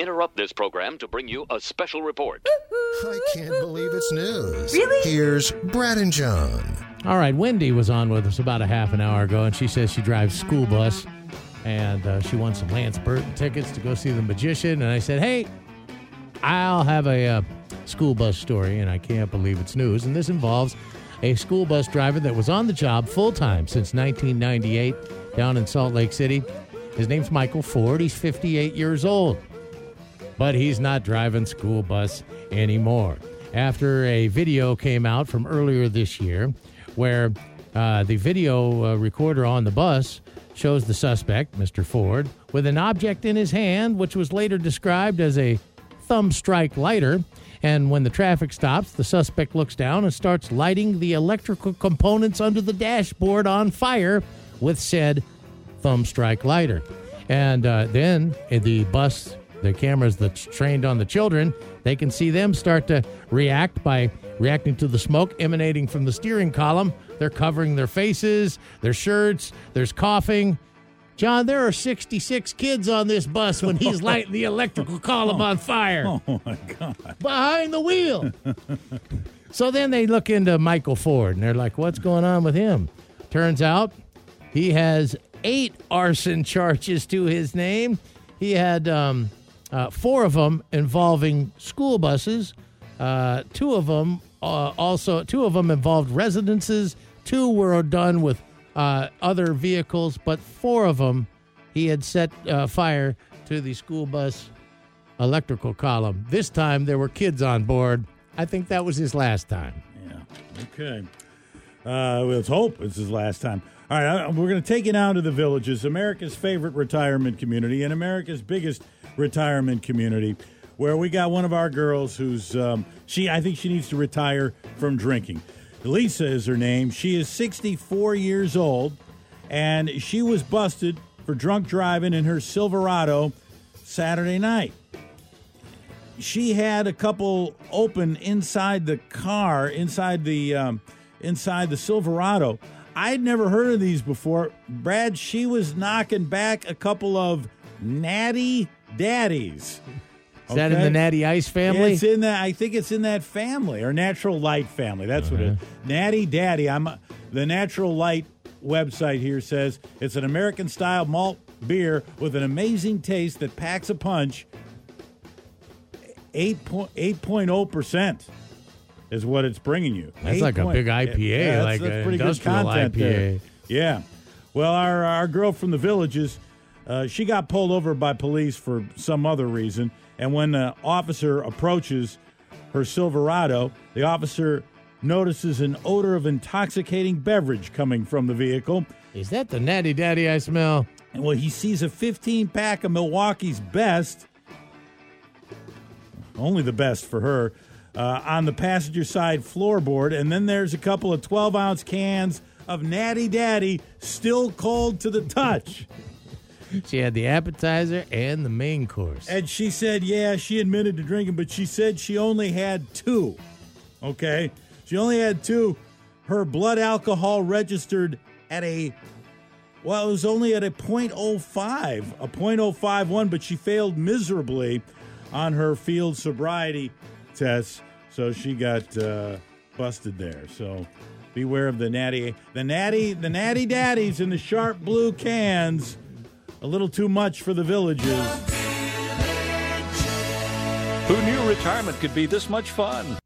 interrupt this program to bring you a special report. I can't believe it's news. Really? Here's Brad and John. All right, Wendy was on with us about a half an hour ago, and she says she drives school bus, and uh, she won some Lance Burton tickets to go see the magician. And I said, "Hey, I'll have a uh, school bus story, and I can't believe it's news. And this involves a school bus driver that was on the job full time since 1998 down in Salt Lake City. His name's Michael Ford. He's 58 years old, but he's not driving school bus anymore. After a video came out from earlier this year where uh, the video uh, recorder on the bus shows the suspect, Mr. Ford, with an object in his hand, which was later described as a thumb strike lighter. And when the traffic stops, the suspect looks down and starts lighting the electrical components under the dashboard on fire with said thumb strike lighter. And uh, then the bus, the cameras that's trained on the children, they can see them start to react by reacting to the smoke emanating from the steering column. They're covering their faces, their shirts, there's coughing. John, there are 66 kids on this bus when he's lighting the electrical column on fire. Oh my God. Behind the wheel. so then they look into Michael Ford and they're like, what's going on with him? Turns out he has eight arson charges to his name. He had um, uh, four of them involving school buses, uh, two of them uh, also, two of them involved residences, two were done with uh, other vehicles, but four of them he had set uh, fire to the school bus electrical column. This time there were kids on board. I think that was his last time. Yeah. Okay. Uh, let's hope it's his last time. All right, we're going to take you now to the villages, America's favorite retirement community and America's biggest retirement community, where we got one of our girls who's um, she. I think she needs to retire from drinking. Lisa is her name. She is 64 years old, and she was busted for drunk driving in her Silverado Saturday night. She had a couple open inside the car, inside the um, inside the Silverado. I'd never heard of these before. Brad, she was knocking back a couple of natty daddies. Is that in the Natty Ice family? It's in that. I think it's in that family or Natural Light family. That's what it is. Uh-huh. Natty Daddy. I'm the Natural Light website here says it's an American style malt beer with an amazing taste that packs a punch. 8.0 percent is what it's bringing you. That's Eight like a big IPA, Yeah, that's, like that's an pretty good industrial content there. IPA. Yeah. Well, our our girl from the villages, uh, she got pulled over by police for some other reason, and when the officer approaches her Silverado, the officer notices an odor of intoxicating beverage coming from the vehicle. Is that the Natty Daddy I smell? And well, he sees a 15 pack of Milwaukee's best, only the best for her, uh, on the passenger side floorboard. And then there's a couple of 12 ounce cans of Natty Daddy, still cold to the touch. She had the appetizer and the main course. And she said, yeah, she admitted to drinking, but she said she only had two. Okay? She only had two. Her blood alcohol registered at a, well, it was only at a .05, a .051, but she failed miserably on her field sobriety test. So she got uh, busted there. So beware of the natty, the natty, the natty daddies in the sharp blue cans. A little too much for the villages. Who knew retirement could be this much fun?